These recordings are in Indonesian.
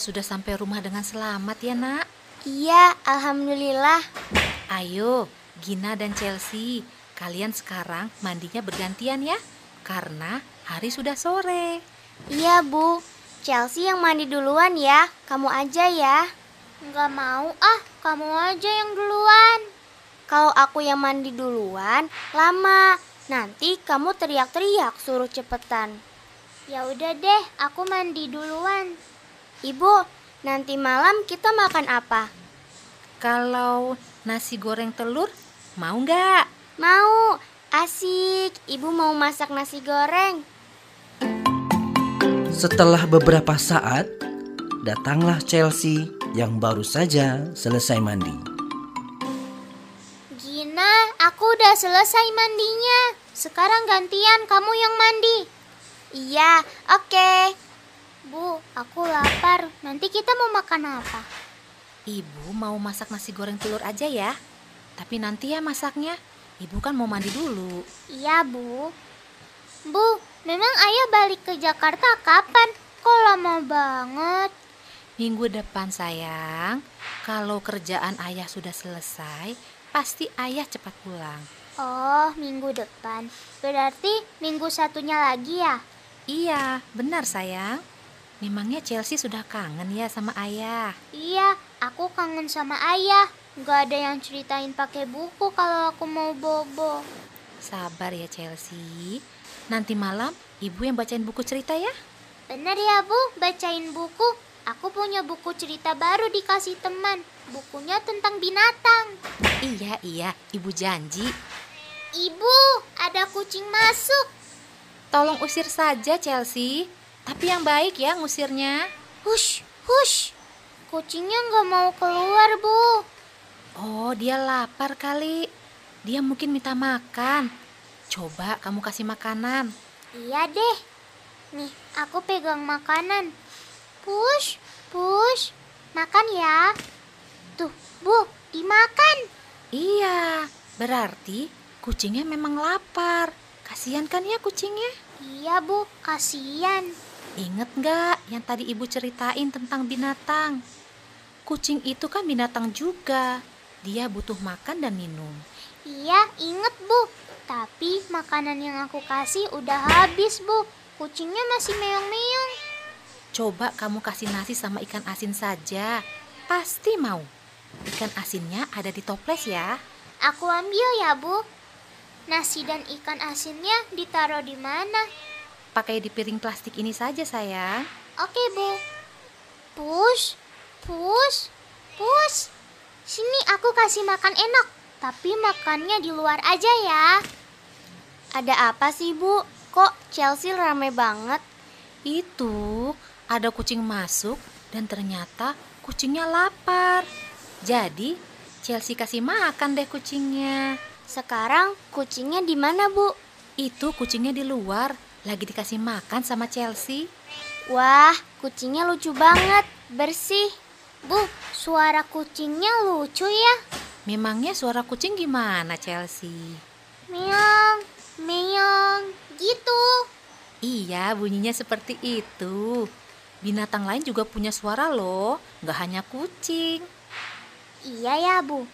Sudah sampai rumah dengan selamat ya nak. Iya, alhamdulillah. Ayo, Gina dan Chelsea, kalian sekarang mandinya bergantian ya, karena hari sudah sore. Iya, Bu. Chelsea yang mandi duluan ya. Kamu aja ya. Nggak mau ah, kamu aja yang duluan. Kalau aku yang mandi duluan, lama. Nanti kamu teriak-teriak suruh cepetan. Ya udah deh, aku mandi duluan. Ibu, nanti malam kita makan apa? Kalau nasi goreng telur, mau nggak? Mau. Asik. Ibu mau masak nasi goreng. Setelah beberapa saat, datanglah Chelsea yang baru saja selesai mandi. Gina, aku udah selesai mandinya. Sekarang gantian kamu yang mandi. Iya, oke. Bu, aku lapar. Nanti kita mau makan apa? Ibu mau masak nasi goreng telur aja ya. Tapi nanti ya masaknya. Ibu kan mau mandi dulu. Iya, Bu. Bu, memang ayah balik ke Jakarta kapan? Kok lama banget? Minggu depan sayang, kalau kerjaan ayah sudah selesai, pasti ayah cepat pulang. Oh, minggu depan. Berarti minggu satunya lagi ya? Iya, benar sayang. Memangnya Chelsea sudah kangen ya sama ayah? Iya, aku kangen sama ayah. Gak ada yang ceritain pakai buku kalau aku mau bobo. Sabar ya Chelsea. Nanti malam ibu yang bacain buku cerita ya. Bener ya bu, bacain buku. Aku punya buku cerita baru dikasih teman. Bukunya tentang binatang. Iya, iya, ibu janji. Ibu, ada kucing masuk. Tolong usir saja Chelsea. Tapi yang baik ya ngusirnya. Hush, hush. Kucingnya nggak mau keluar bu. Oh, dia lapar kali. Dia mungkin minta makan. Coba kamu kasih makanan. Iya deh. Nih, aku pegang makanan. Push, push. Makan ya. Tuh, Bu, dimakan. Iya, berarti kucingnya memang lapar. Kasihan kan ya kucingnya? Iya, Bu, kasihan. Ingat nggak yang tadi ibu ceritain tentang binatang? Kucing itu kan binatang juga. Dia butuh makan dan minum. Iya, inget, Bu. Tapi makanan yang aku kasih udah habis, Bu. Kucingnya masih meong-meong. Coba kamu kasih nasi sama ikan asin saja. Pasti mau. Ikan asinnya ada di toples ya. Aku ambil ya, Bu. Nasi dan ikan asinnya ditaruh di mana? Pakai di piring plastik ini saja sayang. Oke, Bu. Push, push, push. Sini aku kasih makan enak, tapi makannya di luar aja ya. Ada apa sih, Bu? Kok Chelsea rame banget? Itu ada kucing masuk dan ternyata kucingnya lapar. Jadi Chelsea kasih makan deh kucingnya. Sekarang kucingnya di mana, Bu? Itu kucingnya di luar, lagi dikasih makan sama Chelsea. Wah, kucingnya lucu banget, bersih. Bu, suara kucingnya lucu ya. Memangnya suara kucing gimana Chelsea? Meong, meong, gitu. Iya, bunyinya seperti itu. Binatang lain juga punya suara loh, nggak hanya kucing. Iya ya, Bu.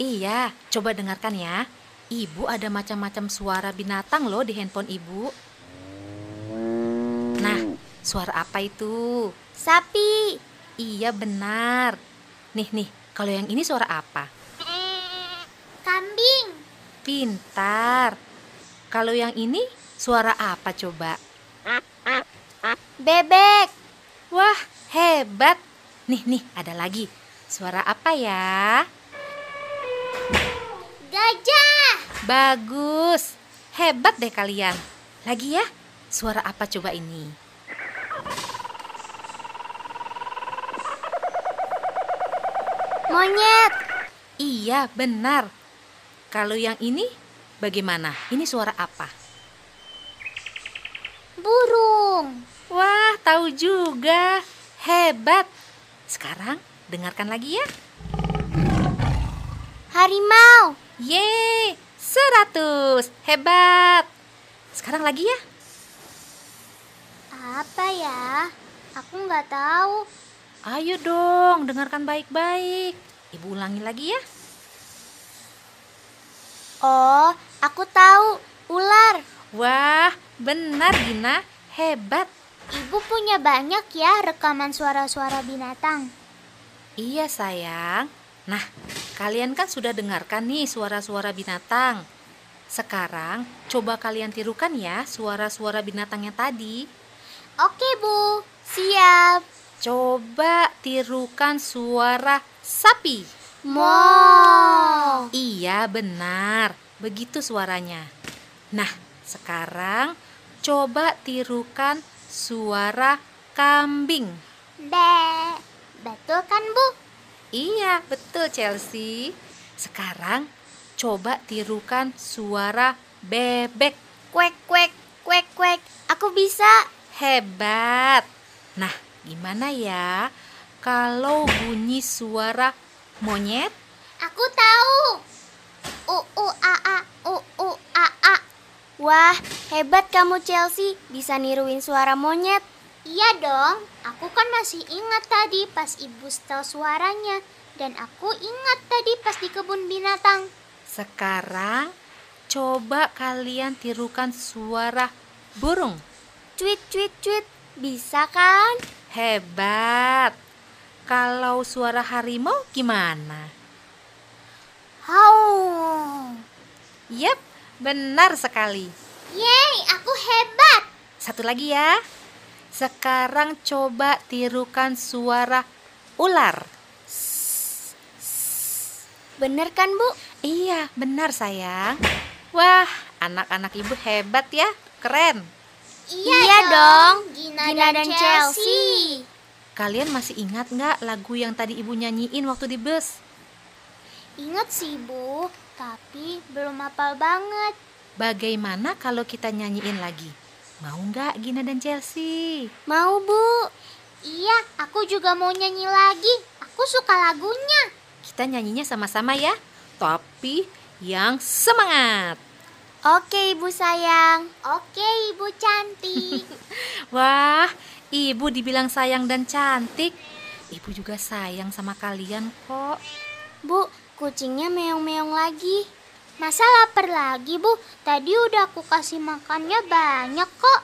Iya, coba dengarkan ya. Ibu ada macam-macam suara binatang loh di handphone ibu. Suara apa itu? Sapi. Iya benar. Nih nih, kalau yang ini suara apa? Kambing. Pintar. Kalau yang ini suara apa coba? Bebek. Wah, hebat. Nih nih, ada lagi. Suara apa ya? Gajah. Bagus. Hebat deh kalian. Lagi ya, suara apa coba ini? Monyet. Iya, benar. Kalau yang ini bagaimana? Ini suara apa? Burung. Wah, tahu juga. Hebat. Sekarang dengarkan lagi ya. Harimau. Yeay, 100. Hebat. Sekarang lagi ya. Apa ya? Aku nggak tahu. Ayo dong, dengarkan baik-baik. Ibu ulangi lagi ya. Oh, aku tahu. Ular. Wah, benar Gina. Hebat. Ibu punya banyak ya rekaman suara-suara binatang. Iya sayang. Nah, kalian kan sudah dengarkan nih suara-suara binatang. Sekarang coba kalian tirukan ya suara-suara binatangnya tadi. Oke, Bu. Siap. Coba tirukan suara sapi. Mo. Iya, benar. Begitu suaranya. Nah, sekarang coba tirukan suara kambing. Be. Betul kan, Bu? Iya, betul Chelsea. Sekarang coba tirukan suara bebek. Kuek, kuek, kuek, kuek. Aku bisa. Hebat. Nah, gimana ya kalau bunyi suara monyet? Aku tahu. U u a a u u a a. Wah, hebat kamu Chelsea. Bisa niruin suara monyet. Iya dong. Aku kan masih ingat tadi pas ibu setel suaranya dan aku ingat tadi pas di kebun binatang. Sekarang coba kalian tirukan suara burung. Cuit, cuit, cuit. Bisa kan? Hebat. Kalau suara harimau gimana? Hau. Yap, benar sekali. Yeay, aku hebat. Satu lagi ya. Sekarang coba tirukan suara ular. Bener kan, Bu? Iya, benar sayang. Wah, anak-anak ibu hebat ya. Keren. Iya dong. Gina, Gina dan, dan Chelsea. Chelsea. Kalian masih ingat nggak lagu yang tadi ibu nyanyiin waktu di bus? Ingat sih, Bu, tapi belum hafal banget. Bagaimana kalau kita nyanyiin lagi? Mau nggak Gina dan Chelsea? Mau, Bu? Iya, aku juga mau nyanyi lagi. Aku suka lagunya. Kita nyanyinya sama-sama ya. Tapi yang semangat. Oke, Ibu sayang. Oke, Ibu cantik. Wah, ibu dibilang sayang dan cantik. Ibu juga sayang sama kalian kok. Bu, kucingnya meong-meong lagi. Masa lapar lagi, Bu? Tadi udah aku kasih makannya banyak kok.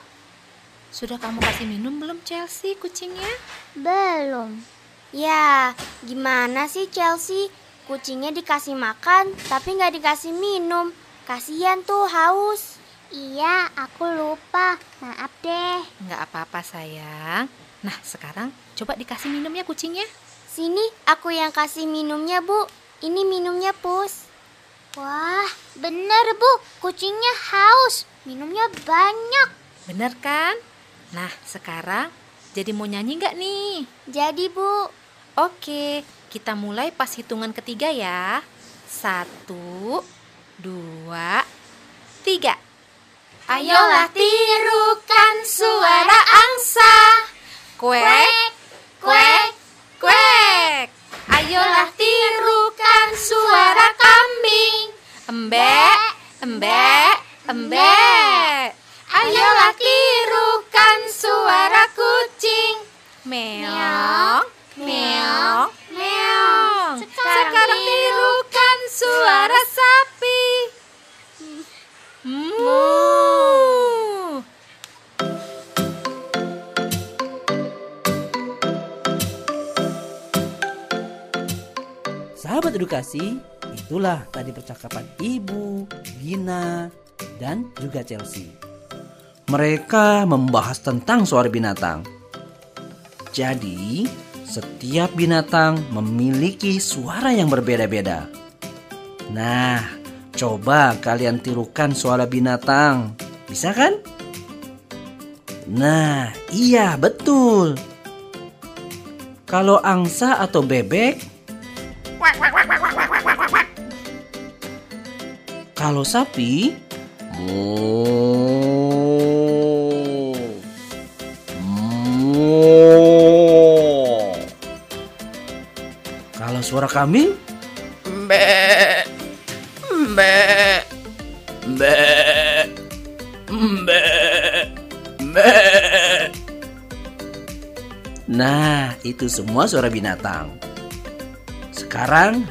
Sudah kamu kasih minum belum Chelsea kucingnya? Belum. Ya, gimana sih Chelsea? Kucingnya dikasih makan, tapi nggak dikasih minum. Kasian tuh haus. Iya, aku lupa. Maaf deh. Nggak apa-apa sayang. Nah sekarang coba dikasih minum ya kucingnya. Sini, aku yang kasih minumnya, Bu. Ini minumnya, Pus. Wah, bener Bu. Kucingnya haus. Minumnya banyak. Bener kan? Nah sekarang jadi mau nyanyi nggak nih? Jadi, Bu. Oke, kita mulai pas hitungan ketiga ya. Satu, dua, tiga. Ayolah tirukan suara angsa. Kuek, kuek, kuek. Ayolah tirukan suara kambing. Embek, embek, embek. Ayolah tirukan suara kucing. Meong, meong, meong. Sekarang Sekarang tirukan edukasi, itulah tadi percakapan Ibu, Gina, dan juga Chelsea. Mereka membahas tentang suara binatang. Jadi, setiap binatang memiliki suara yang berbeda-beda. Nah, coba kalian tirukan suara binatang. Bisa kan? Nah, iya betul. Kalau angsa atau bebek kalau sapi, Kalau suara kami, be, be, be, be, be. Nah, itu semua suara binatang. Sekarang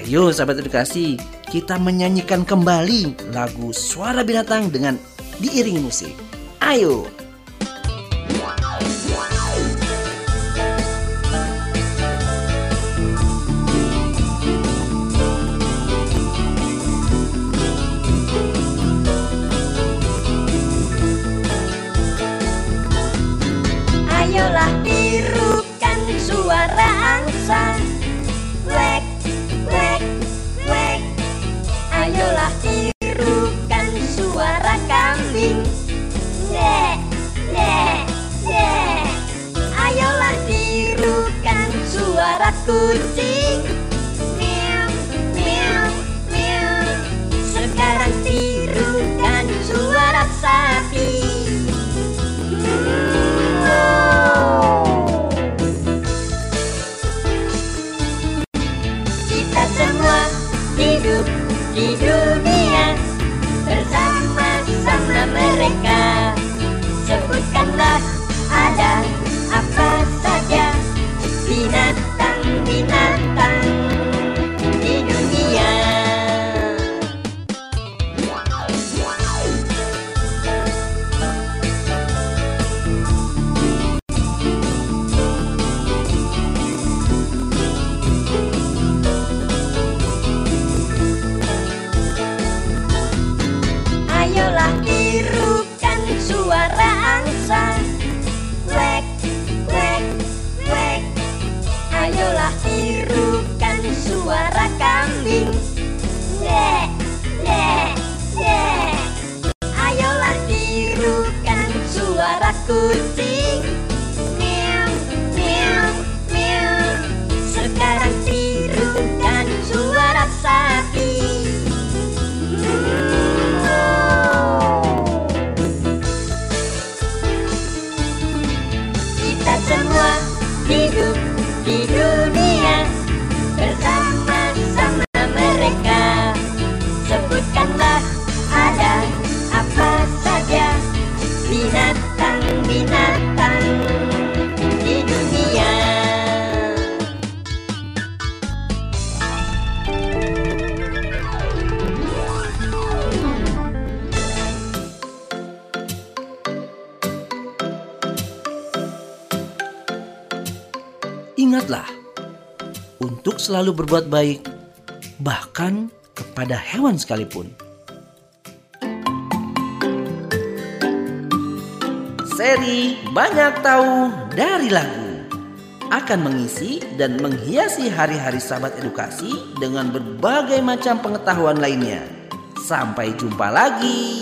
Ayo sahabat edukasi, kita menyanyikan kembali lagu Suara Binatang dengan diiringi musik. Ayo! untuk selalu berbuat baik, bahkan kepada hewan sekalipun. Seri Banyak Tahu dari Lagu akan mengisi dan menghiasi hari-hari sahabat edukasi dengan berbagai macam pengetahuan lainnya. Sampai jumpa lagi.